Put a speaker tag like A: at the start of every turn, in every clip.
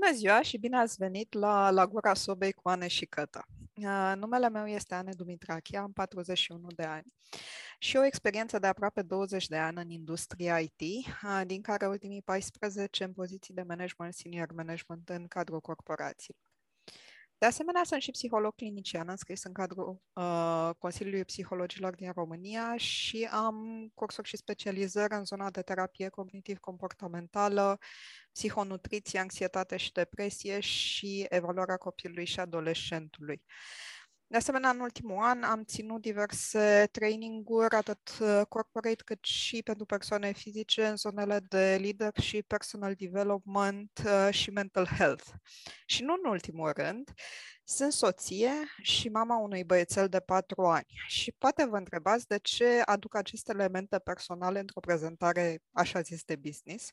A: Bună ziua și bine ați venit la La Gura Sobei cu Ane și Cătă. Uh, numele meu este Ane Dumitrache, am 41 de ani și o experiență de aproape 20 de ani în industria IT, uh, din care ultimii 14 în poziții de management, senior management în cadrul corporației. De asemenea, sunt și psiholog clinician înscris în cadrul uh, Consiliului Psihologilor din România și am cursuri și specializări în zona de terapie cognitiv-comportamentală, psihonutriție, anxietate și depresie și evaluarea copilului și adolescentului. De asemenea, în ultimul an am ținut diverse traininguri, atât uh, corporate cât și pentru persoane fizice în zonele de leadership, personal development uh, și mental health. Și nu în ultimul rând, sunt soție și mama unui băiețel de patru ani. Și poate vă întrebați de ce aduc aceste elemente personale într-o prezentare așa zis de business.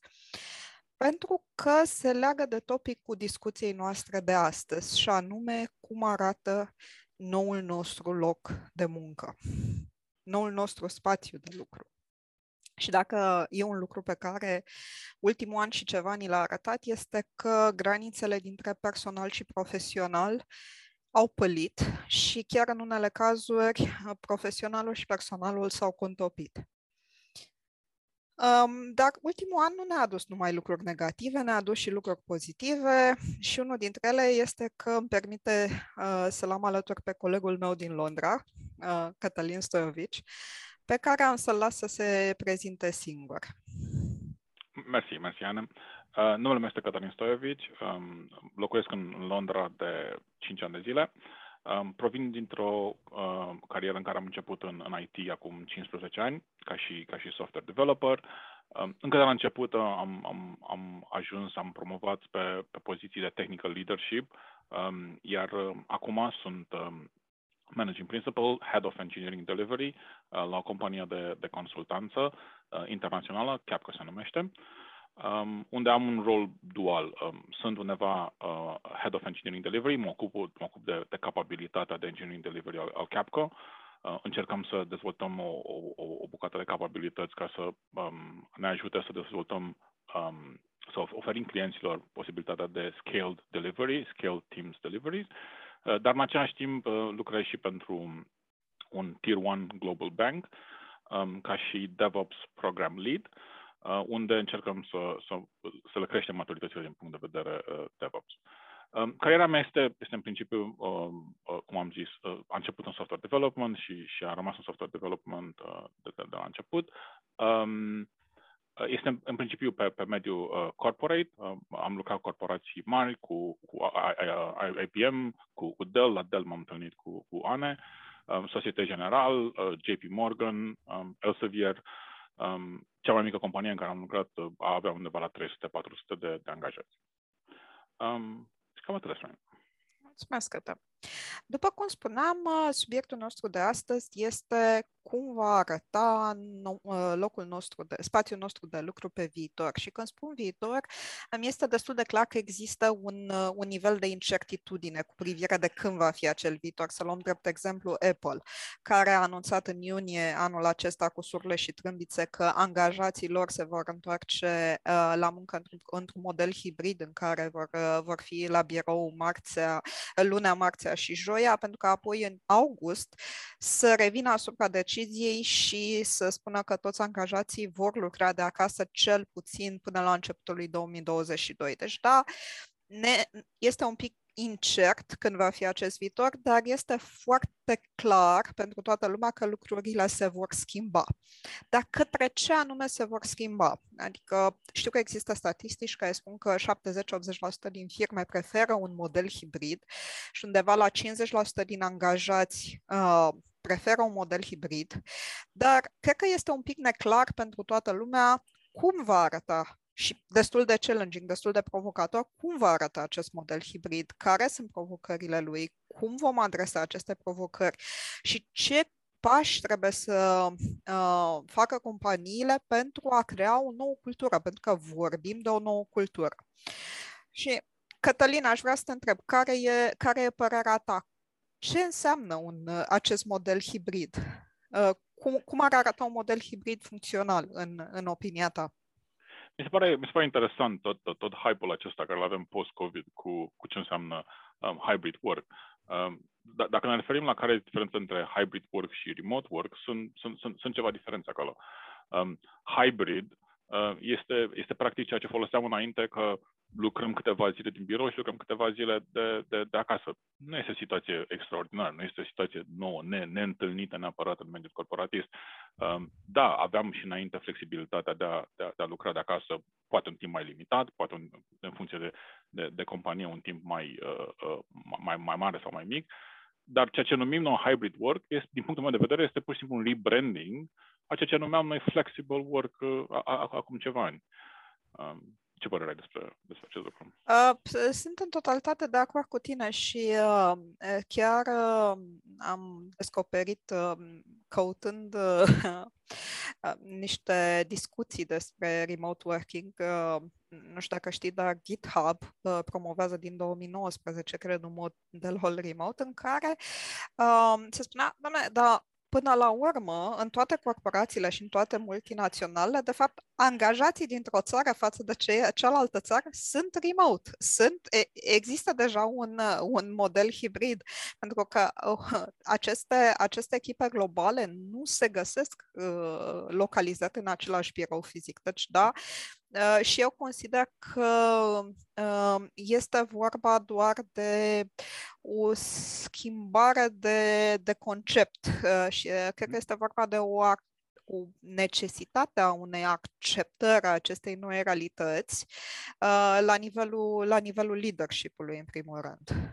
A: Pentru că se leagă de topicul discuției noastre de astăzi, și anume cum arată noul nostru loc de muncă, noul nostru spațiu de lucru. Și dacă e un lucru pe care ultimul an și ceva ni l-a arătat, este că granițele dintre personal și profesional au pălit și chiar în unele cazuri profesionalul și personalul s-au contopit. Um, dar ultimul an nu ne-a adus numai lucruri negative, ne-a adus și lucruri pozitive și unul dintre ele este că îmi permite uh, să-l am alături pe colegul meu din Londra, uh, Cătălin Stoiovici, pe care am să-l las să se prezinte singur.
B: Mersi, mersi, Ana. Uh, numele meu este Cătălin Stoiovici, um, locuiesc în Londra de 5 ani de zile. Um, provin dintr-o uh, carieră în care am început în, în IT acum 15 ani, ca și, ca și software developer. Um, încă de la început uh, am, am, am ajuns, am promovat pe, pe poziții de technical leadership, um, iar uh, acum sunt um, Managing Principal, Head of Engineering Delivery uh, la o companie de, de consultanță uh, internațională, Capco se numește. Uh, um, unde am un rol dual. Um, sunt undeva uh, Head of Engineering Delivery, mă ocup, mă ocup de, de capabilitatea de Engineering Delivery al, al Capco. Uh, încercăm să dezvoltăm o, o, o bucată de capabilități ca să um, ne ajute să dezvoltăm, um, să oferim clienților posibilitatea de scaled delivery, scaled teams deliveries, uh, dar în același timp uh, lucrez și pentru un Tier 1 Global Bank um, ca și DevOps Program Lead. Uh, Uh, unde încercăm să, să, să le creștem maturitățile din punct de vedere uh, DevOps. Um, cariera mea este, este în principiu, um, uh, cum am zis, a început în software development și, și a rămas în software development de, de, de la început. Um, este în principiu pe, pe mediul corporate. Am lucrat cu corporații mari, cu, cu IBM, cu, cu Dell. La Dell m-am întâlnit cu, cu ANE, Societe General, JP Morgan, Elsevier, Um, cea mai mică companie în care am lucrat uh, avea undeva la 300-400 de, de angajați. Um, cam atât
A: de Mulțumesc, Cătă. După cum spuneam, uh, subiectul nostru de astăzi este cum va arăta uh, locul nostru, de, spațiul nostru de lucru pe viitor. Și când spun viitor, îmi este destul de clar că există un, uh, un nivel de incertitudine cu privire de când va fi acel viitor. Să luăm drept exemplu Apple, care a anunțat în iunie anul acesta cu surle și trâmbițe că angajații lor se vor întoarce uh, la muncă într-un, într-un model hibrid în care vor, uh, vor fi la birou marțea, lunea, marțea și joia, pentru că apoi în august să revină asupra deciziei și să spună că toți angajații vor lucra de acasă cel puțin până la începutul lui 2022. Deci, da, ne, este un pic incert când va fi acest viitor, dar este foarte clar pentru toată lumea că lucrurile se vor schimba. Dar către ce anume se vor schimba? Adică știu că există statistici care spun că 70-80% din firme preferă un model hibrid și undeva la 50% din angajați uh, preferă un model hibrid, dar cred că este un pic neclar pentru toată lumea cum va arăta și destul de challenging, destul de provocator, cum va arăta acest model hibrid, care sunt provocările lui, cum vom adresa aceste provocări și ce pași trebuie să uh, facă companiile pentru a crea o nouă cultură, pentru că vorbim de o nouă cultură. Și, Cătălina, aș vrea să te întreb, care e, care e părerea ta? Ce înseamnă un, uh, acest model hibrid? Uh, cum, cum ar arăta un model hibrid funcțional, în, în opinia ta?
B: Mi se pare, mi se pare interesant tot, tot, tot hype-ul acesta care îl avem post-COVID cu, cu ce înseamnă um, hybrid work. Um, d- dacă ne referim la care e diferența între hybrid work și remote work, sunt, sunt, sunt, sunt ceva diferențe acolo. Um, hybrid uh, este, este practic ceea ce foloseam înainte, că lucrăm câteva zile din birou și lucrăm câteva zile de, de, de acasă. Nu este o situație extraordinară, nu este o situație nouă, ne, neîntâlnită neapărat în mediul corporatist. Um, da, aveam și înainte flexibilitatea de a, de, a, de a lucra de acasă, poate un timp mai limitat, poate un, în funcție de, de, de companie un timp mai, uh, uh, mai, mai mare sau mai mic, dar ceea ce numim noi hybrid work, este, din punctul meu de vedere, este pur și simplu un rebranding a ceea ce numeam noi flexible work uh, acum ceva ani. Um, ce părere ai despre, despre acest lucru?
A: Uh, sunt în totalitate de acord cu tine și uh, chiar uh, am descoperit, uh, căutând uh, niște discuții despre remote working, uh, nu știu dacă știi, dar GitHub uh, promovează din 2019, cred, un model remote în care uh, se spunea, doamne, dar până la urmă, în toate corporațiile și în toate multinaționalele, de fapt, angajații dintr-o țară față de ce, cealaltă țară sunt remote. Sunt, există deja un, un model hibrid, pentru că uh, aceste, aceste echipe globale nu se găsesc uh, localizate în același birou fizic. Deci, da, Uh, și eu consider că uh, este vorba doar de o schimbare de, de concept uh, și cred că este vorba de o, o necesitate a unei acceptări a acestei noi realități la nivelul, la nivelul leadership-ului, în primul rând.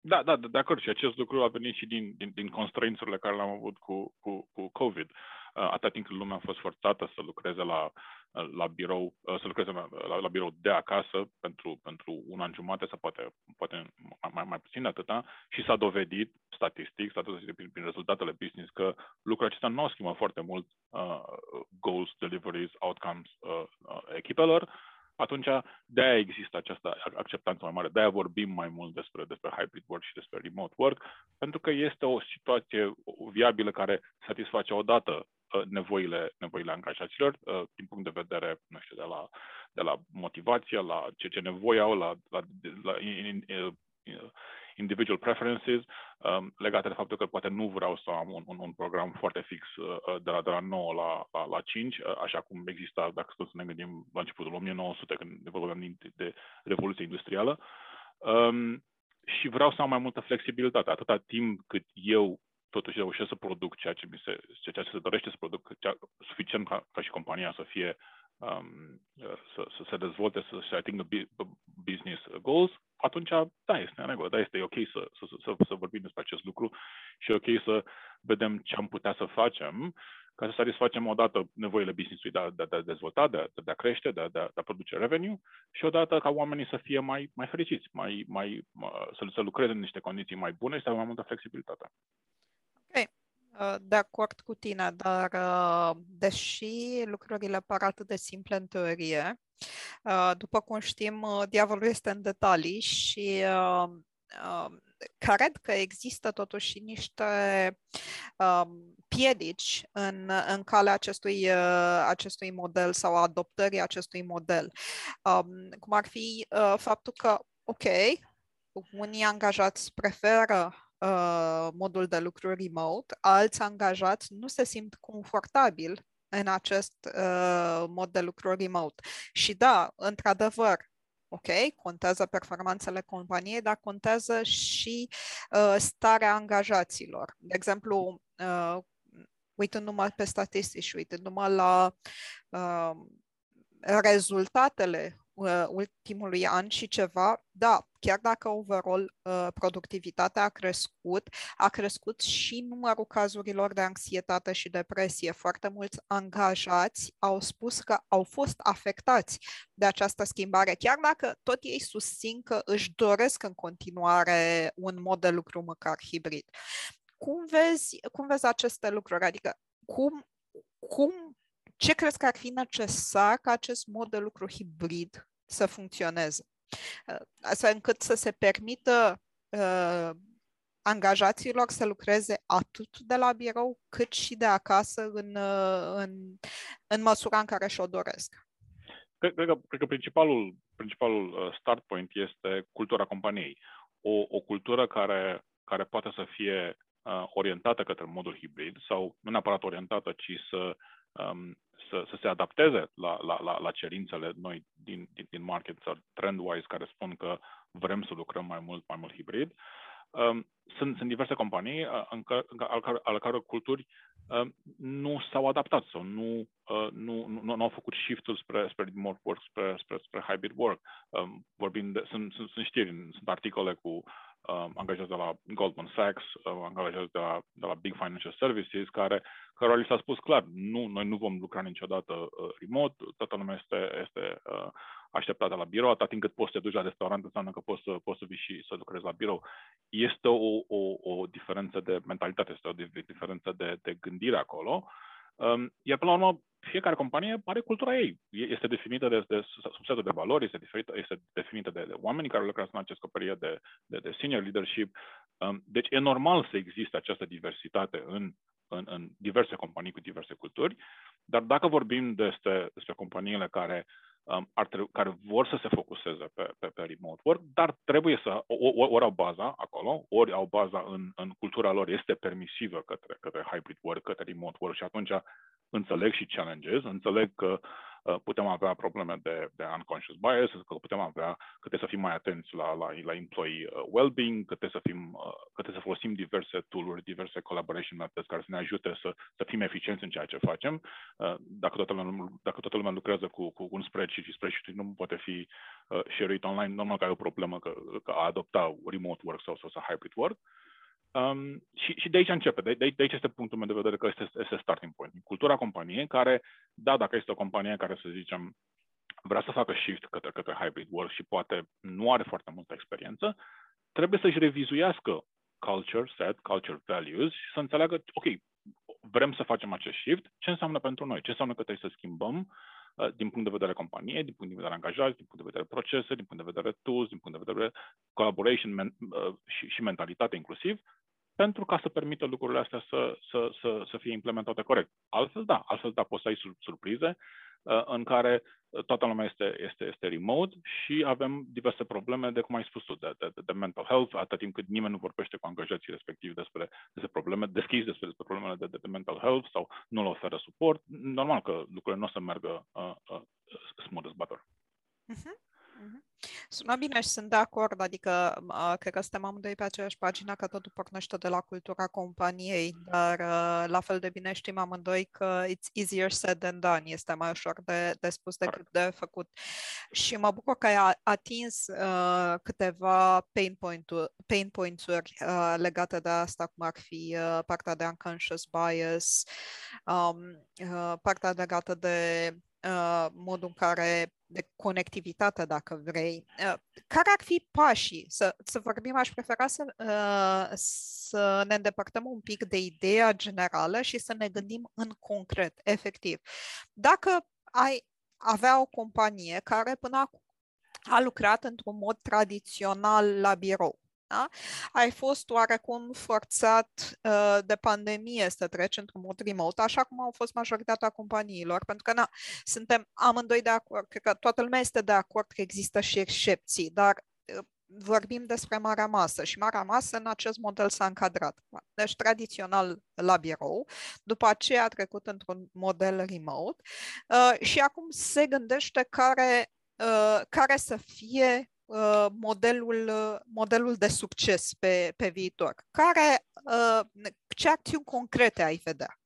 B: Da, da, de acord. Și acest lucru a venit și din, din, din constrânțurile care le-am avut cu, cu, cu COVID. Atâta timp cât lumea a fost forțată să lucreze la la birou, să lucreze la, la, la birou de acasă pentru, pentru un an jumate sau poate, poate mai, mai puțin de atâta și s-a dovedit statistic, s-a dovedit prin, prin rezultatele business că lucrurile acestea nu au schimbat foarte mult uh, goals, deliveries, outcomes uh, uh, echipelor, atunci de-aia există această acceptanță mai mare, de-aia vorbim mai mult despre, despre hybrid work și despre remote work, pentru că este o situație viabilă care satisface odată Uh, nevoile, nevoile angajaților uh, din punct de vedere, nu știu, de la, de la motivație, la ce, ce nevoie au, la, la, la in, in, individual preferences, um, legate de faptul că poate nu vreau să am un, un, un program foarte fix uh, de, la, de la 9 la, la, la 5, uh, așa cum exista, dacă să ne gândim, la începutul 1900, când vorbeam de, de Revoluția Industrială. Um, și vreau să am mai multă flexibilitate, atâta timp cât eu totuși reușesc să produc ceea ce, mi se, ceea ce se dorește să produc, cea, suficient ca, ca și compania să fie um, să, să se dezvolte, să se atingă business goals, atunci, da, este în regulă, da, este ok să, să, să, să vorbim despre acest lucru și e ok să vedem ce am putea să facem ca să satisfacem odată nevoile business-ului de a, de, de a dezvolta, de a, de a crește, de a, de, a, de a produce revenue și odată ca oamenii să fie mai, mai fericiți, mai, mai, să, să lucreze în niște condiții mai bune și să aibă mai multă flexibilitate.
A: Uh, de acord cu tine, dar uh, deși lucrurile par atât de simple în teorie, uh, după cum știm, diavolul este în detalii și cred că există totuși niște um, piedici în, în calea acestui, acestui model sau adoptării acestui model. Um, cum ar fi faptul că, ok, unii angajați preferă uh, modul de lucru remote, alți angajați nu se simt confortabil în acest uh, mod de lucru remote. Și da, într-adevăr, ok, contează performanțele companiei, dar contează și uh, starea angajaților. De exemplu, uh, uitând numai pe statistici și uitând numai la uh, rezultatele uh, ultimului an și ceva, da, chiar dacă overall uh, productivitatea a crescut, a crescut și numărul cazurilor de anxietate și depresie. Foarte mulți angajați au spus că au fost afectați de această schimbare, chiar dacă tot ei susțin că își doresc în continuare un mod de lucru măcar hibrid. Cum vezi, cum vezi aceste lucruri? Adică cum, cum ce crezi că ar fi necesar ca acest mod de lucru hibrid să funcționeze? Uh, astfel încât să se permită uh, angajaților să lucreze atât de la birou cât și de acasă în, uh, în, în măsura în care și-o doresc.
B: cred, cred, că, cred că principalul, principalul uh, start point este cultura companiei. O, o cultură care, care poate să fie uh, orientată către modul hibrid sau nu neapărat orientată, ci să, um, să, să se adapteze la, la, la, la cerințele noi din, din, din market sau trend-wise care spun că vrem să lucrăm mai mult, mai mult hibrid. Um, sunt, sunt diverse companii uh, în care, al, care, al care culturi uh, nu s-au adaptat sau nu, uh, nu, nu, nu au făcut shift-ul spre, spre remote work, spre, spre, spre hybrid work. Um, vorbim de, sunt, sunt, sunt știri, sunt articole cu uh, angajați de la Goldman Sachs, uh, angajați de la, de la Big Financial Services, care, care li s-a spus clar, nu, noi nu vom lucra niciodată uh, remote, toată lumea este, este uh, așteptată la birou, atât timp cât poți să te duci la restaurant, înseamnă că poți să, poți să vii și să lucrezi la birou. Este o, o, o diferență de mentalitate, este o diferență de, de gândire acolo. Um, iar până la urmă, fiecare companie are cultura ei. Este definită de, de subsetul de valori, este definită, este definită de, de oamenii care lucrează în acest coperier de, de, de senior leadership. Um, deci e normal să existe această diversitate în, în, în diverse companii cu diverse culturi, dar dacă vorbim despre, despre companiile care um, ar trebui, care vor să se focuseze pe, pe, pe remote work, dar trebuie să, ori, ori au baza acolo, ori au baza în, în cultura lor, este permisivă către, către hybrid work, către remote work și atunci înțeleg și challenges, înțeleg că uh, putem avea probleme de, de unconscious bias, că putem avea, că trebuie să fim mai atenți la, la, la employee uh, well-being, că trebuie, să fim, uh, că trebuie să folosim diverse tool-uri, diverse collaboration methods care să ne ajute să, să fim eficienți în ceea ce facem. Dacă toată lumea, dacă toată lumea lucrează cu, cu un spreadsheet și spreadsheet nu poate fi shared online, normal că ai o problemă că, că a adopta remote work sau, sau, sau hybrid work. Uh, Um, și, și de aici începe, de, de, de aici este punctul meu de vedere că este, este starting point. Cultura companiei care, da, dacă este o companie care, să zicem, vrea să facă shift către, către hybrid work și poate nu are foarte multă experiență, trebuie să-și revizuiască culture set, culture values și să înțeleagă, ok, vrem să facem acest shift, ce înseamnă pentru noi, ce înseamnă că trebuie să schimbăm uh, din punct de vedere companie, din punct de vedere angajați, din punct de vedere procese, din punct de vedere tools, din punct de vedere collaboration men, uh, și, și mentalitate inclusiv, pentru ca să permită lucrurile astea să, să, să, să fie implementate corect. Altfel, da, altfel, da, poți să ai surprize uh, în care uh, toată lumea este, este, este remote și avem diverse probleme de, cum ai spus tu, de, de, de mental health, atâta timp cât nimeni nu vorbește cu angajații respectiv despre, despre probleme, deschis despre, despre problemele de, de, de mental health sau nu le oferă suport, normal că lucrurile nu o să meargă uh, uh, smooth as butter. Uh-huh.
A: Mhm. Sună bine și sunt de acord, adică uh, cred că suntem amândoi pe aceeași pagină, că totul pornește de la cultura companiei, dar uh, la fel de bine știm amândoi că it's easier said than done, este mai ușor de, de spus decât de făcut. Și mă bucur că ai atins uh, câteva pain, point-uri, pain points-uri uh, legate de asta, cum ar fi uh, partea de unconscious bias, um, uh, partea legată de uh, modul în care de conectivitate, dacă vrei. Uh, care ar fi pașii? Să, să vorbim, aș prefera să, uh, să ne îndepărtăm un pic de ideea generală și să ne gândim în concret, efectiv. Dacă ai avea o companie care până acum a lucrat într-un mod tradițional la birou, da? Ai fost oarecum forțat uh, de pandemie să treci într-un mod remote, așa cum au fost majoritatea companiilor, pentru că na, suntem amândoi de acord, cred că toată lumea este de acord că există și excepții, dar uh, vorbim despre marea masă și marea masă în acest model s-a încadrat. Deci tradițional la birou, după aceea a trecut într-un model remote uh, și acum se gândește care, uh, care să fie Uh, modelul, uh, modelul de succes pe, pe viitor? Care, uh, ce acțiuni concrete ai vedea?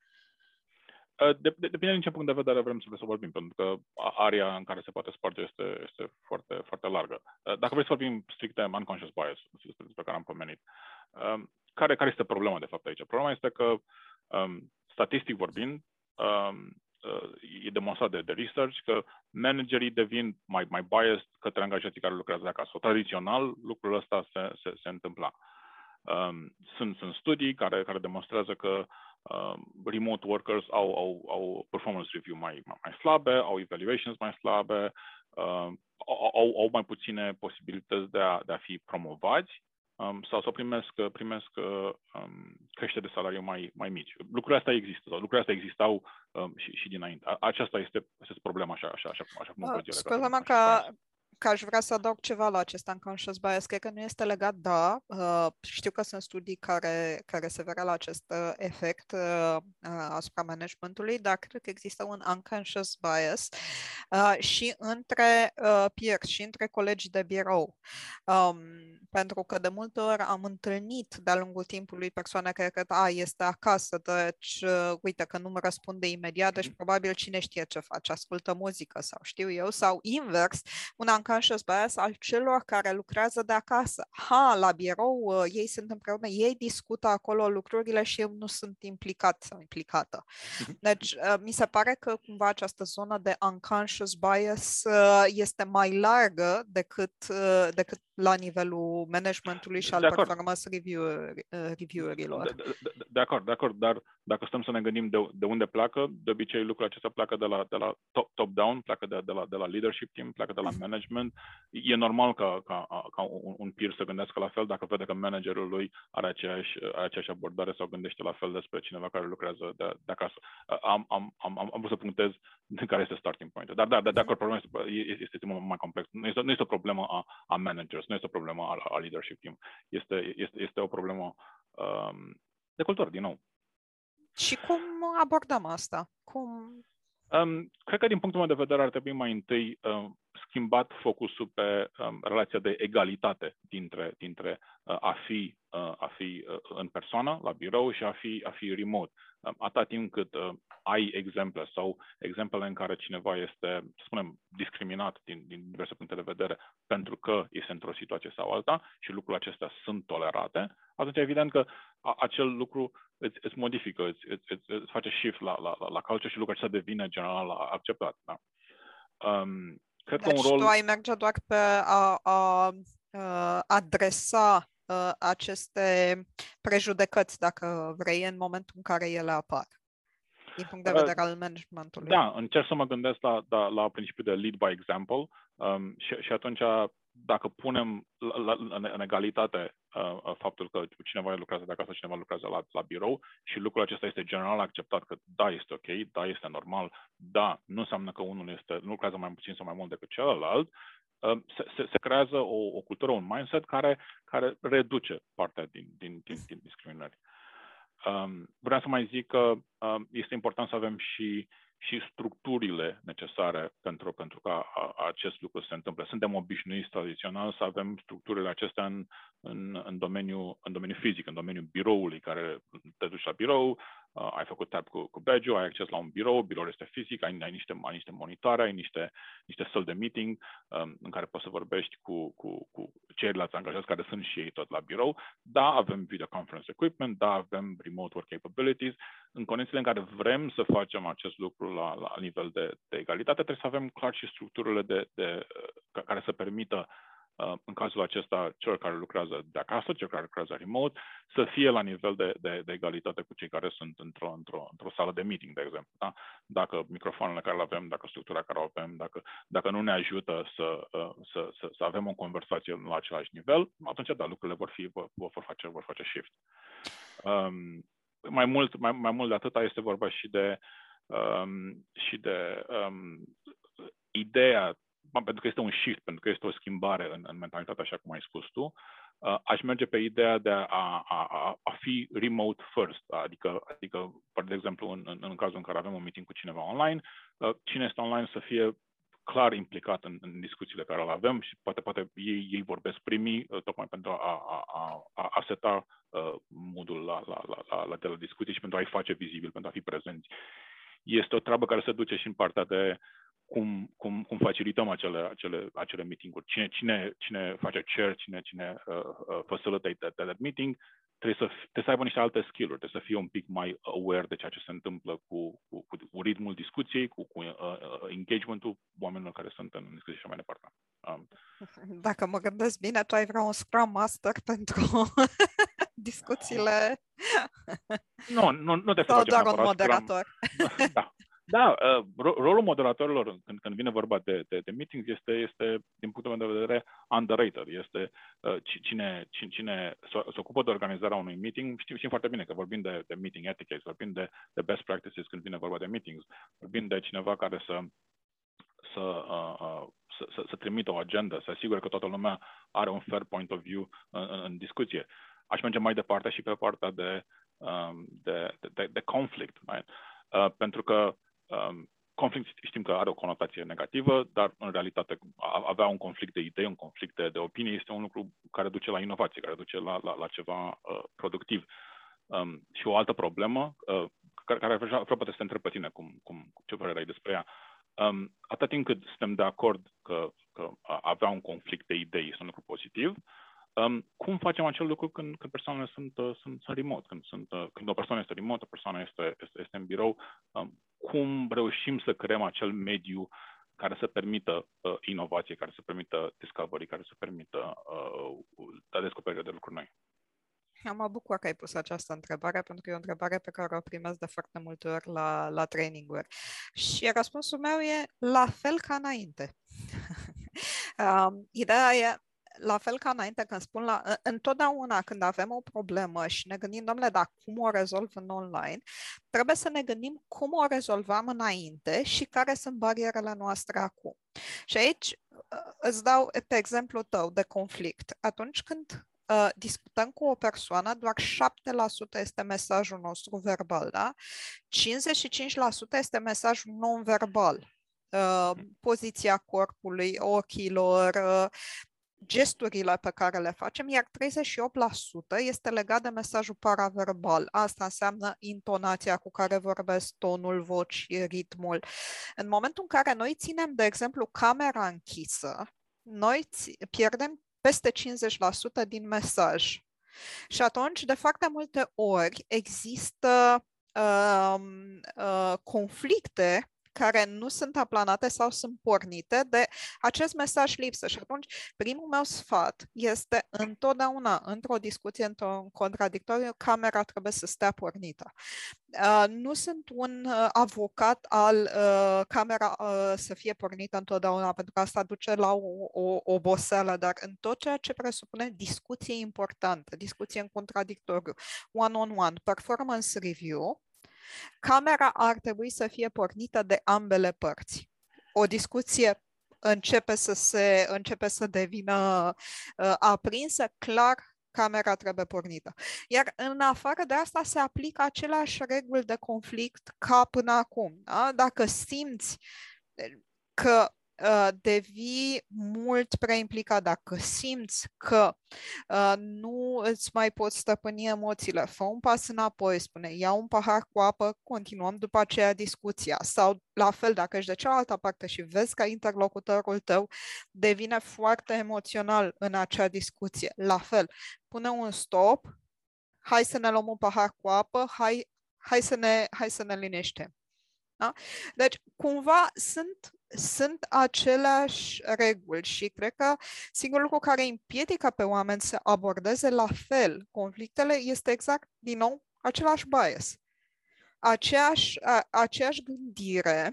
B: De, de, depinde din ce punct de vedere vrem să, să vorbim, pentru că area în care se poate sparge este, este foarte, foarte largă. Dacă vrei să vorbim strict de unconscious bias, despre care am pomenit, care, care este problema de fapt aici? Problema este că, um, statistic vorbind, um, e demonstrat de, de research că managerii devin mai, mai biased către angajații care lucrează acasă. Tradițional, lucrul ăsta se, se, se întâmpla. Um, sunt, sunt studii care, care demonstrează că um, remote workers au, au, au performance review mai, mai slabe, au evaluations mai slabe, um, au, au mai puține posibilități de a, de a fi promovați um, sau, sau primesc, primesc um, creșteri de salariu mai, mai mici. Lucrurile astea există, sau lucrurile astea existau um, și, și dinainte. Aceasta este, este problema așa, așa, așa, așa cum o văd
A: Scuze-mă că că aș vrea să adaug ceva la acest unconscious bias. Cred că nu este legat, da. Uh, știu că sunt studii care, care se veră la acest uh, efect uh, asupra managementului, dar cred că există un unconscious bias uh, și între uh, peers, și între colegi de birou. Um, pentru că de multe ori am întâlnit de-a lungul timpului persoane care cred, a, este acasă, deci uh, uite că nu mă răspunde imediat, deci mhm. probabil cine știe ce face, ascultă muzică sau știu eu, sau invers, un unconscious bias al celor care lucrează de acasă. Ha, la birou uh, ei sunt împreună, ei discută acolo lucrurile și eu nu sunt implicat sau implicată. Mhm. Deci uh, mi se pare că cumva această zonă de unconscious bias uh, este mai largă decât, uh, decât la nivelul managementului și al performance review, uh, review-urilor.
B: De, de, de, de acord, de acord, dar dacă stăm să ne gândim de, de unde pleacă, de obicei lucrul acesta pleacă de la, de la top, top-down, pleacă de, de, la, de la leadership team, pleacă de la mhm. management. E normal ca, ca, ca un, un peer să gândească la fel dacă vede că managerul lui are aceeași, are aceeași abordare sau gândește la fel despre cineva care lucrează de, de acasă. Am, am, am, am vrut să punctez care este starting point Da, da, de, de acord, problema este, este mult mai complex. Nu este, nu este o problemă a, a managers, nu este o problemă a, a leadership team. Este, este, este o problemă um, de cultură, din nou.
A: Și cum abordăm asta? Cum...
B: Um, cred că din punctul meu de vedere ar trebui mai întâi um, schimbat focusul pe um, relația de egalitate dintre, dintre uh, a fi, uh, a fi uh, în persoană, la birou, și a fi, a fi remote. Um, atâta timp cât uh, ai exemple sau exemple în care cineva este, să spunem, discriminat din, din diverse puncte de vedere pentru că este într-o situație sau alta și lucrurile acestea sunt tolerate, atunci evident că a, acel lucru îți, îți modifică, îți, îți, îți, îți face shift la, la, la, la culture și lucrul acesta devine general acceptat. Da?
A: Um, cred deci că un rol... tu ai merge doar pe a, a, a adresa aceste prejudecăți, dacă vrei, în momentul în care ele apar din punct de vedere al managementului.
B: Da, încerc să mă gândesc la, la, la principiul de lead by example um, și, și atunci dacă punem la, la, în, în egalitate uh, faptul că cineva lucrează de acasă, cineva lucrează la, la birou și lucrul acesta este general acceptat că da, este ok, da, este normal, da, nu înseamnă că unul este, nu lucrează mai puțin sau mai mult decât celălalt, uh, se, se, se creează o, o cultură, un mindset care, care reduce partea din, din, din, din discriminări. Um, vreau să mai zic că um, este important să avem și, și structurile necesare pentru, pentru ca a, acest lucru să se întâmple. Suntem obișnuiți tradițional să avem structurile acestea în, în, în, domeniul, în domeniul fizic, în domeniul biroului, care te duci la birou, uh, ai făcut tab cu, cu badge ai acces la un birou, biroul este fizic, ai, ai, niște, ai niște monitoare, ai niște, niște săli de meeting um, în care poți să vorbești cu, cu, cu ceilalți angajați care sunt și ei tot la birou. Da, avem video conference equipment, da, avem remote work capabilities. În condițiile în care vrem să facem acest lucru la, la nivel de, de egalitate, trebuie să avem clar și structurile de, de, uh, care să permită Uh, în cazul acesta, celor care lucrează de acasă, celor care lucrează remote, să fie la nivel de, de, de egalitate cu cei care sunt într-o, într-o, într-o sală de meeting, de exemplu. Da? Dacă microfoanele care le avem, dacă structura care o avem, dacă, dacă nu ne ajută să, uh, să, să, să avem o conversație la același nivel, atunci, da, lucrurile vor, fi, vor, vor, face, vor face shift. Um, mai, mult, mai, mai mult de atâta este vorba și de, um, și de um, ideea pentru că este un shift, pentru că este o schimbare în, în mentalitate, așa cum ai spus tu, uh, aș merge pe ideea de a, a, a, a fi remote first, adică, adică de exemplu, în, în, în cazul în care avem un meeting cu cineva online, uh, cine este online să fie clar implicat în, în discuțiile care le avem și poate, poate ei, ei vorbesc primii, uh, tocmai pentru a, a, a, a seta uh, modul la, la, la, la, la, de la discuții și pentru a-i face vizibil, pentru a fi prezenți. Este o treabă care se duce și în partea de cum, cum, cum facilităm acele, acele, acele meeting-uri. Cine, cine, cine face chair, cine, cine uh, uh, facilitate that, that meeting, trebuie să, trebuie să aibă niște alte skill-uri, trebuie să fie un pic mai aware de ceea ce se întâmplă cu, cu, cu ritmul discuției, cu, cu uh, uh, engagement-ul oamenilor care sunt în discuție și mai departe. Um,
A: Dacă mă gândesc bine, tu ai vrea un Scrum Master pentru discuțiile...
B: Nu, nu, nu te
A: Sau doar un moderator.
B: Scrum, da, Da, uh, rolul moderatorilor când, când vine vorba de, de, de meetings este, este, din punctul meu de vedere, underrated. Este uh, cine, cine, cine se, se ocupă de organizarea unui meeting, știm, știm foarte bine că vorbim de, de meeting etiquette, vorbim de, de best practices când vine vorba de meetings, vorbim de cineva care să să, uh, uh, să, să, să trimită o agenda, să asigure că toată lumea are un fair point of view în, în, în discuție. Aș merge mai departe și pe partea de, um, de, de, de conflict, right? uh, pentru că um, conflict știm că are o conotație negativă, dar în realitate avea un conflict de idei, un conflict de, de opinie este un lucru care duce la inovație, care duce la, la, la ceva uh, productiv. Um, și o altă problemă uh, care, care vreau poate să te întreb pe tine cum, cum, ce părere ai despre ea. Um, atât timp cât suntem de acord că, că avea un conflict de idei este un lucru pozitiv, um, cum facem acel lucru când, când persoanele sunt, uh, sunt, sunt remote, când, sunt, uh, când o persoană este remote, o persoană este, este, este în birou, um, cum reușim să creăm acel mediu care să permită uh, inovație, care să permită discovery, care să permită uh, descoperire de lucruri noi.
A: Mă bucur că ai pus această întrebare, pentru că e o întrebare pe care o primesc de foarte multe ori la, la traininguri. Și răspunsul meu e la fel ca înainte. um, ideea e, la fel ca înainte, când spun la, întotdeauna când avem o problemă și ne gândim, domnule, dar cum o rezolv în online, trebuie să ne gândim cum o rezolvam înainte și care sunt barierele noastre acum. Și aici îți dau pe exemplu tău de conflict. Atunci când uh, discutăm cu o persoană, doar 7% este mesajul nostru verbal, da? 55% este mesajul non-verbal. Uh, poziția corpului, ochilor, uh, gesturile pe care le facem, iar 38% este legat de mesajul paraverbal. Asta înseamnă intonația cu care vorbesc, tonul vocii, ritmul. În momentul în care noi ținem, de exemplu, camera închisă, noi pierdem peste 50% din mesaj. Și atunci, de foarte multe ori, există uh, uh, conflicte care nu sunt aplanate sau sunt pornite de acest mesaj lipsă. Și atunci, primul meu sfat este întotdeauna, într-o discuție, într-un contradictoriu, camera trebuie să stea pornită. Uh, nu sunt un uh, avocat al uh, camera uh, să fie pornită întotdeauna, pentru că asta duce la o, o oboseală, dar în tot ceea ce presupune discuție importantă, discuție în contradictoriu, one-on-one, performance review, Camera ar trebui să fie pornită de ambele părți. O discuție începe să se începe să devină uh, aprinsă, clar camera trebuie pornită. Iar în afară de asta se aplică aceleași reguli de conflict ca până acum. Da? Dacă simți că Uh, devii mult prea implicat, dacă simți că uh, nu îți mai poți stăpâni emoțiile, fă un pas înapoi, spune, ia un pahar cu apă, continuăm după aceea discuția. Sau la fel, dacă ești de cealaltă parte și vezi că interlocutorul tău devine foarte emoțional în acea discuție, la fel, pune un stop, hai să ne luăm un pahar cu apă, hai, hai, să, ne, hai să ne liniștim. Da? Deci, cumva sunt sunt aceleași reguli și cred că singurul lucru care împiedică pe oameni să abordeze la fel conflictele este exact, din nou, același bias. Aceeași, a, aceeași gândire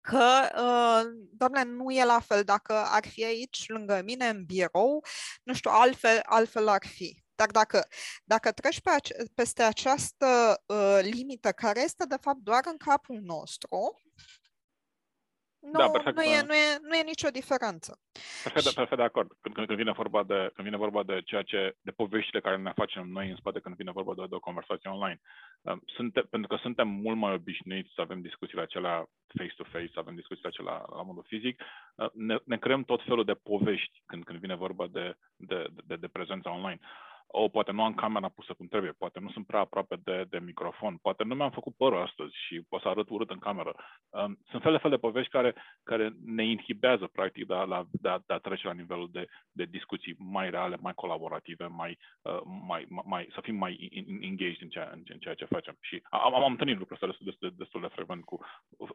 A: că, uh, doamne, nu e la fel. Dacă ar fi aici lângă mine în birou, nu știu, altfel, altfel ar fi. Dar dacă, dacă treci pe ace- peste această uh, limită, care este de fapt doar în capul nostru, nu, da, perfect, nu, e, nu, e, nu e nicio diferență.
B: Perfect, perfect de acord. Când, când, vine vorba de, când vine vorba de ceea ce, de poveștile care ne facem noi în spate când vine vorba de, de o conversație online, um, sunte, pentru că suntem mult mai obișnuiți să avem discuțiile acelea face-to-face, să avem discuțiile acelea la modul fizic, uh, ne, ne creăm tot felul de povești când, când vine vorba de, de, de, de prezența online o, poate nu am camera pusă cum trebuie, poate nu sunt prea aproape de, de microfon, poate nu mi-am făcut părul astăzi și o să arăt urât în cameră. Um, sunt fel de fel de povești care, care ne inhibează, practic, de a, la, de a, de a trece la nivelul de, de discuții mai reale, mai colaborative, mai, uh, mai, mai, să fim mai engaged în ceea, în ceea ce facem. Și am, am întâlnit lucrul ăsta destul, destul, destul de frecvent, cu,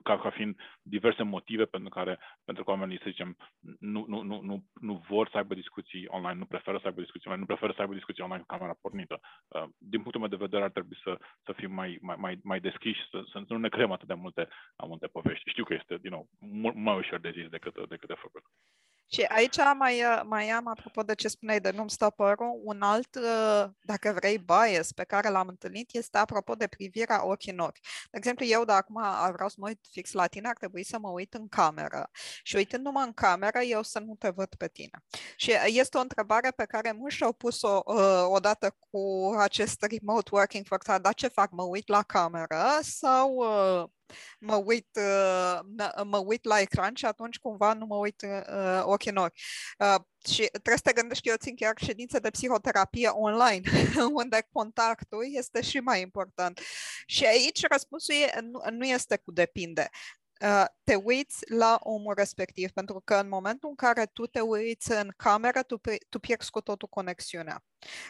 B: ca, ca fiind diverse motive pentru care, pentru că oamenii, să zicem, nu, nu, nu, nu, nu vor să aibă discuții online, nu preferă să aibă discuții online, nu preferă să aibă discuții online persoana cu camera pornită. Uh, din punctul meu de vedere ar trebui să, să fim mai, mai, mai, mai deschiși, să, să nu ne creăm atât de multe, multe povești. Știu că este, din nou, mult mai ușor de zis decât, decât de făcut.
A: Și aici mai, mai am, apropo de ce spuneai de nu-mi stă părul, un alt, dacă vrei, bias pe care l-am întâlnit este apropo de privirea ochii în ochi. De exemplu, eu de acum vreau să mă uit fix la tine, ar trebui să mă uit în cameră. Și uitându-mă în cameră, eu să nu te văd pe tine. Și este o întrebare pe care mulți și-au pus-o uh, odată cu acest remote working for dar ce fac? Mă uit la cameră sau uh, mă uit, uh, mă uit la ecran și atunci cumva nu mă uit uh, ochi în ochi. Uh, și trebuie să te gândești că eu țin chiar ședințe de psihoterapie online, unde contactul este și mai important. Și aici răspunsul e, nu, nu este cu depinde. Uh, te uiți la omul respectiv, pentru că în momentul în care tu te uiți în cameră, tu, tu pierzi cu totul conexiunea.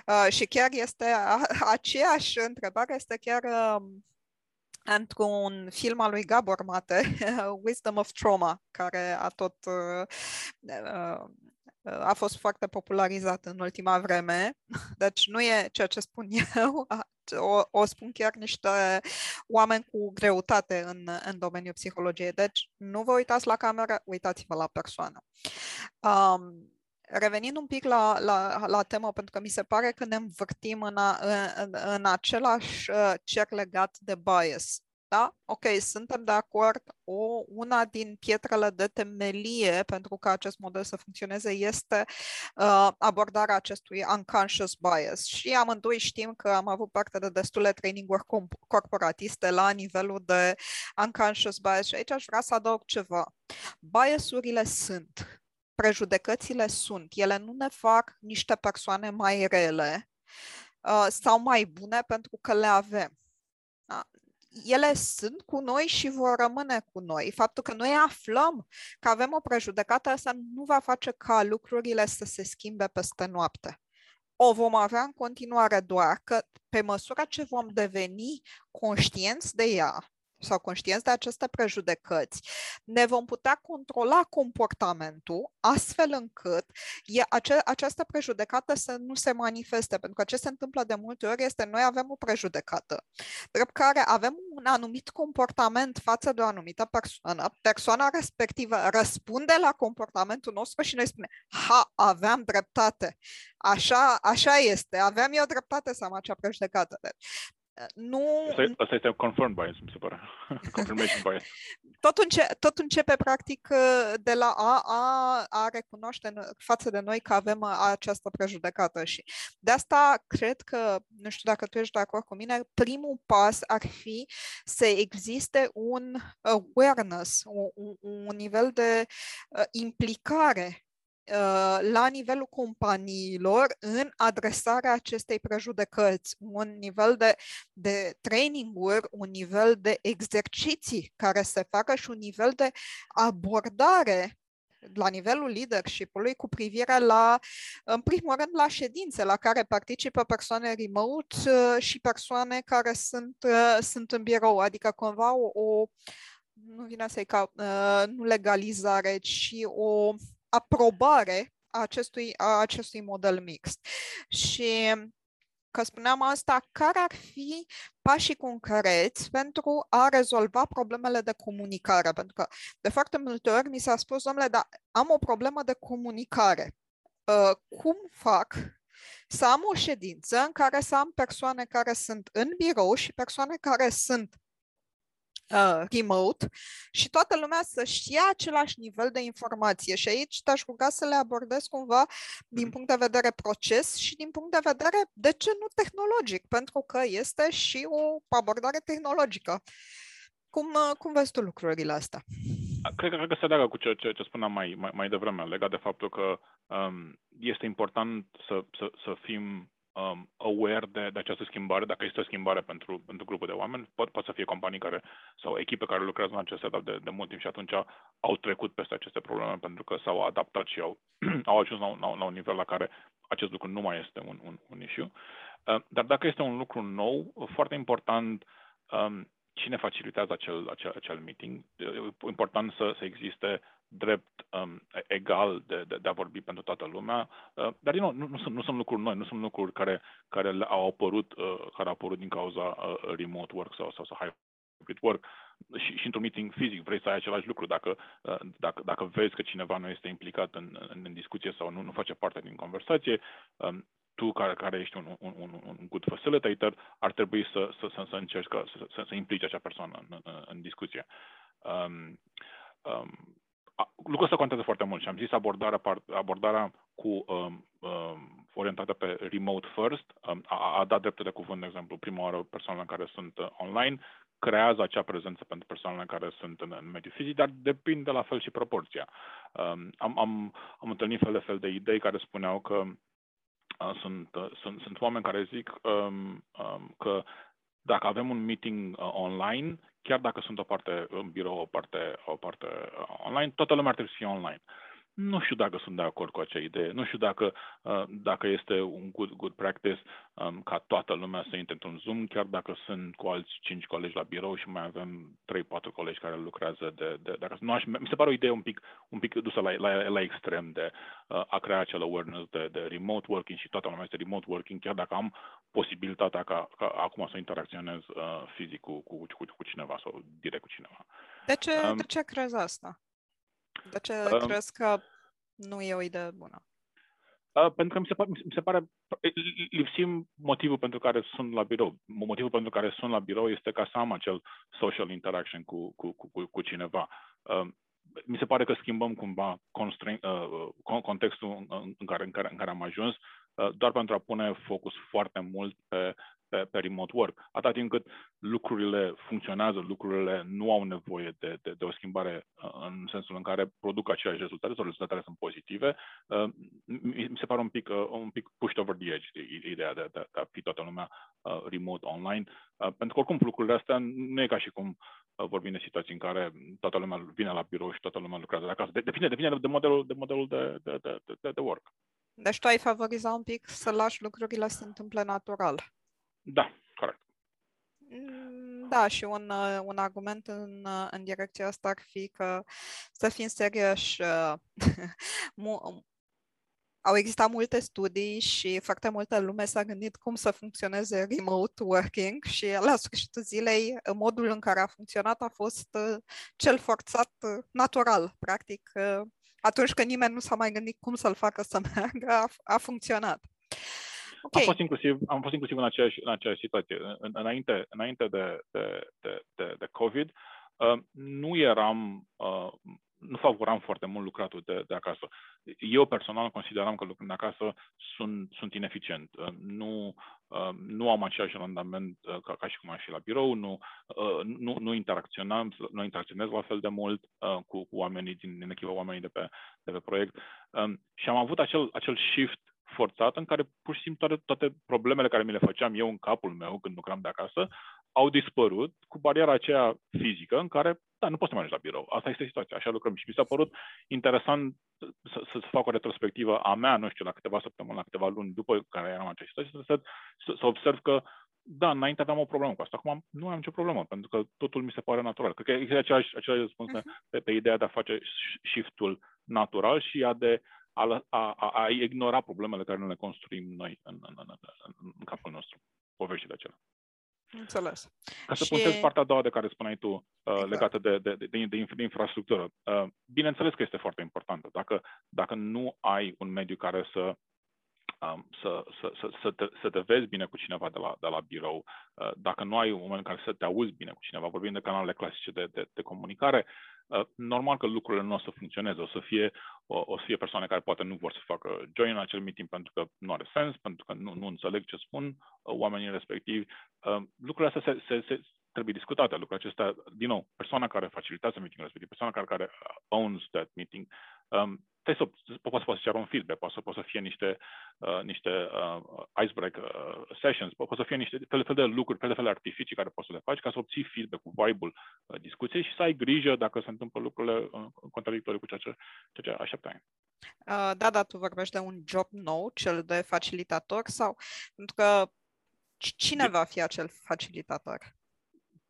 A: Uh, și chiar este a, aceeași întrebare, este chiar uh, într-un film al lui Gabor Mate, Wisdom of Trauma, care a tot uh, uh, a fost foarte popularizat în ultima vreme. Deci nu e ceea ce spun eu, o, o spun chiar niște oameni cu greutate în, în domeniul psihologiei. Deci nu vă uitați la cameră, uitați-vă la persoană. Um, revenind un pic la, la, la temă, pentru că mi se pare că ne învârtim în, a, în, în același uh, cer legat de bias. Da? Ok, suntem de acord. O, una din pietrele de temelie pentru ca acest model să funcționeze este uh, abordarea acestui unconscious bias. Și amândoi știm că am avut parte de destule training-uri corporatiste la nivelul de unconscious bias și aici aș vrea să adaug ceva. Biasurile sunt prejudecățile sunt. Ele nu ne fac niște persoane mai rele uh, sau mai bune pentru că le avem. Da? Ele sunt cu noi și vor rămâne cu noi. Faptul că noi aflăm că avem o prejudecată, asta nu va face ca lucrurile să se schimbe peste noapte o vom avea în continuare doar că pe măsură ce vom deveni conștienți de ea, sau conștienți de aceste prejudecăți, ne vom putea controla comportamentul astfel încât e ace- această prejudecată să nu se manifeste. Pentru că ce se întâmplă de multe ori este noi avem o prejudecată, drept care avem un anumit comportament față de o anumită persoană, persoana respectivă răspunde la comportamentul nostru și noi spune, ha, aveam dreptate, așa, așa este, aveam eu dreptate să am acea prejudecată. Deci, nu...
B: Asta, asta este confirmed bias, mi se pare. Confirmation bias.
A: Tot, înce- tot începe, practic, de la a, a, a recunoaște față de noi că avem această prejudecată și de asta cred că, nu știu dacă tu ești de acord cu mine, primul pas ar fi să existe un awareness, un, un nivel de uh, implicare Uh, la nivelul companiilor în adresarea acestei prejudecăți, un nivel de, de training-uri, un nivel de exerciții care se facă și un nivel de abordare la nivelul leadership-ului cu privire la, în primul rând, la ședințe la care participă persoane remote uh, și persoane care sunt, uh, sunt în birou, adică cumva o, o nu vine să-i ca, nu legalizare, ci o aprobare a acestui, a acestui model mixt. Și că spuneam asta, care ar fi pașii concreți pentru a rezolva problemele de comunicare? Pentru că de foarte multe ori mi s-a spus, domnule, dar am o problemă de comunicare. Uh, cum fac să am o ședință în care să am persoane care sunt în birou și persoane care sunt uh, remote și toată lumea să știe același nivel de informație. Și aici te-aș ruga să le abordez cumva din mhm. punct de vedere proces și din punct de vedere, de ce nu tehnologic? Pentru că este și o abordare tehnologică. Cum, uh, cum vezi tu lucrurile astea?
B: Cred, cred că se leagă cu ce, ce, ce spuneam mai, mai, mai devreme, legat de faptul că um, este important să, să, să fim um, aware de, de această schimbare, dacă este o schimbare pentru, pentru grupul de oameni. Pot, pot să fie companii care sau echipe care lucrează în acest setup de, de mult timp și atunci au trecut peste aceste probleme pentru că s-au adaptat și au, au ajuns la, la, la un nivel la care acest lucru nu mai este un, un, un issue. Uh, dar dacă este un lucru nou, foarte important um, cine facilitează acel, acel, acel meeting. E important să, să existe drept um, egal de, de, de a vorbi pentru toată lumea. Uh, dar, din nou, nu, nu, sunt, nu sunt lucruri noi, nu sunt lucruri care, care au apărut, uh, care au apărut din cauza uh, remote work sau, sau, sau hybrid work. Și, și într-un meeting fizic vrei să ai același lucru. Dacă, uh, dacă, dacă vezi că cineva nu este implicat în, în, în discuție sau nu, nu face parte din conversație, um, tu care, care ești un, un, un, un good facilitator, ar trebui să, să, să, să încerci să, să, să implici acea persoană în, în, în discuție. Um, um, lucrul ăsta contează foarte mult și am zis abordarea, abordarea cu um, um, orientată pe remote first, um, a, a dat dreptul de cuvânt, de exemplu, prima oară persoanele care sunt uh, online, creează acea prezență pentru persoanele care sunt în, în mediul fizic, dar depinde la fel și proporția. Um, am, am, am întâlnit fel de fel de idei care spuneau că uh, sunt, uh, sunt, sunt oameni care zic um, um, că dacă avem un meeting uh, online, chiar dacă sunt o parte în birou, o parte, o parte uh, online, toată lumea ar trebui să fie online. Nu știu dacă sunt de acord cu acea idee, nu știu dacă, uh, dacă este un good, good practice um, ca toată lumea să intre într-un Zoom, chiar dacă sunt cu alți 5 colegi la birou și mai avem 3-4 colegi care lucrează de, de, de acasă. Nu aș, mi se pare o idee un pic, un pic dusă la, la, la extrem de uh, a crea acel awareness de, de remote working și toată lumea este remote working, chiar dacă am posibilitatea ca, ca acum să interacționez uh, fizic cu, cu, cu, cu cineva sau direct cu cineva.
A: De ce, um, de ce crezi asta? De ce um, crezi că nu e o idee bună?
B: Uh, pentru că mi se, pare, mi se pare, lipsim motivul pentru care sunt la birou. Motivul pentru care sunt la birou este ca să am acel social interaction cu, cu, cu, cu cineva. Uh, mi se pare că schimbăm cumva uh, contextul în, în, care, în, care, în care am ajuns uh, doar pentru a pune focus foarte mult pe pe, pe remote work. Atât timp cât lucrurile funcționează, lucrurile nu au nevoie de, de, de o schimbare uh, în sensul în care produc aceleași rezultate sau rezultatele sunt pozitive, uh, mi se pare un pic, uh, un pic pushed over the edge ideea de, de, de a fi toată lumea remote online, pentru că oricum lucrurile astea nu e ca și cum vorbim de situații în care toată lumea vine la birou și toată lumea lucrează de acasă. Depinde, depinde de modelul de, modelul de, de, de, de, de work.
A: Deci tu ai favoriza un pic să lași lucrurile să se întâmple natural.
B: Da, corect.
A: Mm, da, și un, uh, un argument în, uh, în direcția asta ar fi că, să fim serioși, uh, au existat multe studii și foarte multă lume s-a gândit cum să funcționeze remote working și la sfârșitul zilei modul în care a funcționat a fost cel forțat natural. Practic, atunci când nimeni nu s-a mai gândit cum să-l facă să meargă, a, a funcționat.
B: Okay. Am, fost inclusiv, am fost inclusiv în aceeași, în aceeași situație. În, înainte, înainte de, de, de, de, de COVID, uh, nu eram, uh, nu favoram foarte mult lucratul de, de acasă. Eu personal consideram că lucrând de acasă sunt, sunt ineficient. Uh, nu, uh, nu am același randament uh, ca, ca și cum aș fi la birou, nu, uh, nu, nu interacționam, nu interacționez la fel de mult uh, cu, cu oamenii din, din echipă, oamenii de pe, de pe proiect. Um, și am avut acel, acel shift forțat în care pur și simplu toate, toate problemele care mi le făceam eu în capul meu când lucram de acasă au dispărut cu bariera aceea fizică în care, da, nu poți să mergi la birou. Asta este situația, așa lucrăm. Și mi s-a părut interesant să, să, să fac o retrospectivă a mea, nu știu, la câteva săptămâni, la câteva luni după care eram în această situație, să, să, să observ că da, înainte aveam o problemă cu asta, acum nu am nicio problemă, pentru că totul mi se pare natural. Cred că e același, același răspuns uh-huh. pe, pe ideea de a face shift-ul natural și a de a, a, a ignora problemele care nu le construim noi în, în, în, în capul nostru, poveștile acelea.
A: Înțeles.
B: Ca să și... punctez partea a doua de care spuneai tu, uh, exact. legată de, de, de, de, de infrastructură. Uh, bineînțeles că este foarte importantă. Dacă, dacă nu ai un mediu care să um, să, să, să, să, te, să te vezi bine cu cineva de la, de la birou, uh, dacă nu ai un moment în care să te auzi bine cu cineva, vorbim de canalele clasice de, de, de comunicare, Uh, normal că lucrurile nu o să funcționeze. O să fie, o, o să fie persoane care poate nu vor să facă join în acel meeting pentru că nu are sens, pentru că nu, nu înțeleg ce spun uh, oamenii respectivi. Uh, lucrurile astea se, se, se, trebuie discutate. Lucrurile acestea, din nou, persoana care facilitează meetingul respectiv, persoana care, care owns that meeting, um, trebuie să poți, poți să ceară un feedback, poate să, poate să fie niște, uh, niște uh, icebreaker uh, sessions, poate să fie niște fel, fel de lucruri, fel de fel de artificii care poți să le faci ca să obții feedback cu vibe-ul uh, discuției și să ai grijă dacă se întâmplă lucrurile uh, contradictorii cu ceea ce, ceea ce așteptai.
A: Uh, da, da, tu vorbești de un job nou, cel de facilitator sau pentru că cine va fi acel facilitator?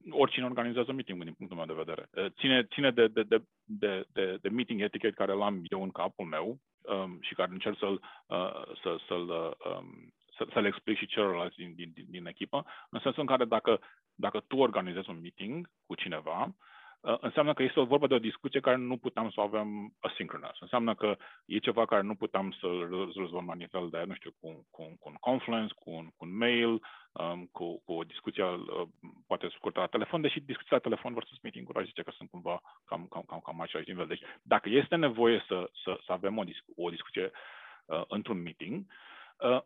B: Oricine organizează meeting din punctul meu de vedere. Uh, ține, ține de, de, de, de, de, de meeting etiquette care l-am eu în capul meu um, și care încerc să-l, uh, să, să-l, uh, um, să, să-l explic și celorlalți din, din, din, din echipă, în sensul în care dacă, dacă tu organizezi un meeting cu cineva, Uh, înseamnă că este o vorbă de o discuție care nu puteam să o avem asynchronous. Înseamnă că e ceva care nu puteam să rezolvăm la nivel de, nu știu, cu, cu, cu un confluence, cu un, cu un mail, um, cu, cu o discuție, uh, poate scurtă la telefon, deși discuția la telefon versus meeting-uri aș zice că sunt cumva cam, cam, cam, cam același nivel. Deci dacă este nevoie să, să, să avem o, discu- o discuție uh, într-un meeting, uh, Uh,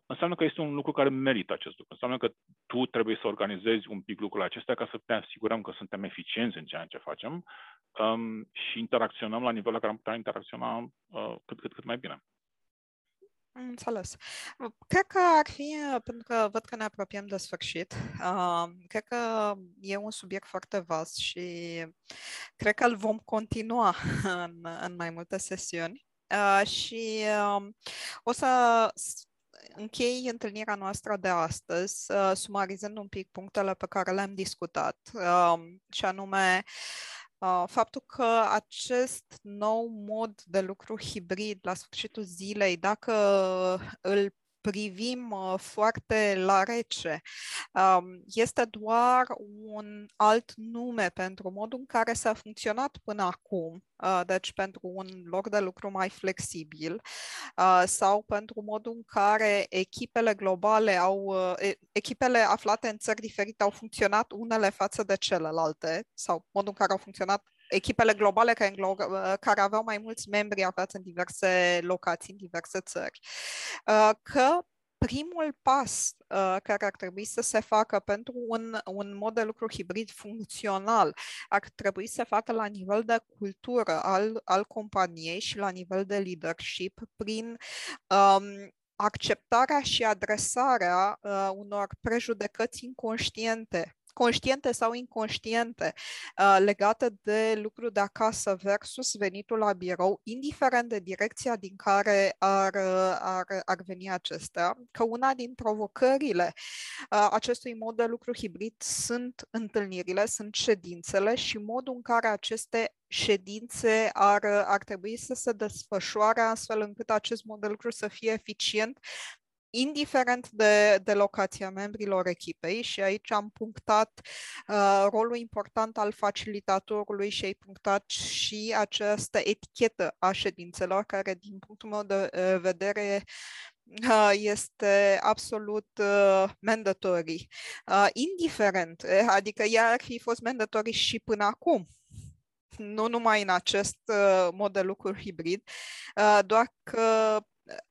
B: înseamnă că este un lucru care merită acest lucru. Înseamnă că tu trebuie să organizezi un pic lucrurile acestea ca să ne asigurăm că suntem eficienți în ceea ce facem um, și interacționăm la nivelul la care am putea interacționa uh, cât, cât, cât mai bine.
A: Înțeles. Cred că ar fi, pentru că văd că ne apropiem de sfârșit, uh, cred că e un subiect foarte vast și cred că îl vom continua în, în mai multe sesiuni. Uh, și uh, o să închei întâlnirea noastră de astăzi, uh, sumarizând un pic punctele pe care le-am discutat, uh, și anume uh, faptul că acest nou mod de lucru hibrid la sfârșitul zilei, dacă îl privim uh, foarte la rece. Um, este doar un alt nume pentru modul în care s-a funcționat până acum, uh, deci pentru un loc de lucru mai flexibil uh, sau pentru modul în care echipele globale au, echipele aflate în țări diferite au funcționat unele față de celelalte sau modul în care au funcționat echipele globale care, care aveau mai mulți membri aflați în diverse locații, în diverse țări, uh, că primul pas uh, care ar trebui să se facă pentru un, un mod de lucru hibrid funcțional ar trebui să se facă la nivel de cultură al, al companiei și la nivel de leadership prin um, acceptarea și adresarea uh, unor prejudecăți inconștiente conștiente sau inconștiente uh, legate de lucru de acasă versus venitul la birou, indiferent de direcția din care ar, uh, ar, ar veni acestea, că una din provocările uh, acestui mod de lucru hibrid sunt întâlnirile, sunt ședințele și modul în care aceste ședințe ar, ar trebui să se desfășoare astfel încât acest mod de lucru să fie eficient indiferent de, de locația membrilor echipei și aici am punctat uh, rolul important al facilitatorului și ai punctat și această etichetă a ședințelor care din punctul meu de uh, vedere uh, este absolut uh, mandatory. Uh, indiferent, eh, adică ea ar fi fost mandatory și până acum, nu numai în acest uh, mod de lucru hibrid, uh, doar că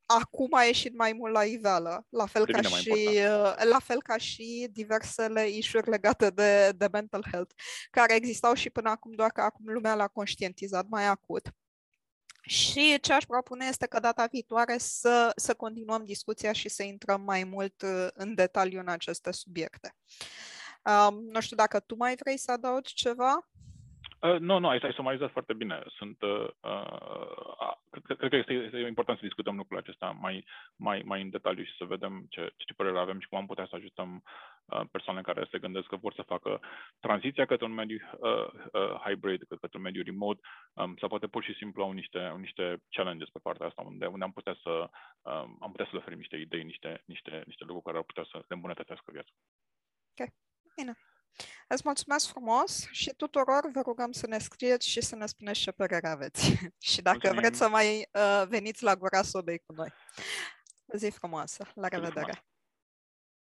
A: acum a ieșit mai mult la iveală, la fel, ca și, uh, la fel ca și diversele ișuri legate de, de mental health, care existau și până acum, doar că acum lumea l-a conștientizat mai acut. Și ce aș propune este că data viitoare să, să continuăm discuția și să intrăm mai mult uh, în detaliu în aceste subiecte. Um, nu știu dacă tu mai vrei să adaugi ceva?
B: Uh, nu, nu, ai, ai sumarizat foarte bine. Sunt, uh, uh, cred, cred că este, este important să discutăm lucrurile acesta mai, mai, mai în detaliu și să vedem ce, ce părere avem și cum am putea să ajutăm uh, persoane care se gândesc că vor să facă tranziția către un mediu uh, uh, hybrid, către un mediu remote, um, sau poate pur și simplu au niște, au niște challenges pe partea asta, unde, unde am putea să um, am putea să le oferim niște idei, niște, niște, niște lucruri care ar putea să le îmbunătățească viața.
A: Ok, bine. Îți mulțumesc frumos și tuturor vă rugăm să ne scrieți și să ne spuneți ce părere aveți. și dacă Mulțumim. vreți să mai uh, veniți la gura sobei cu noi. O zi frumoasă. La revedere!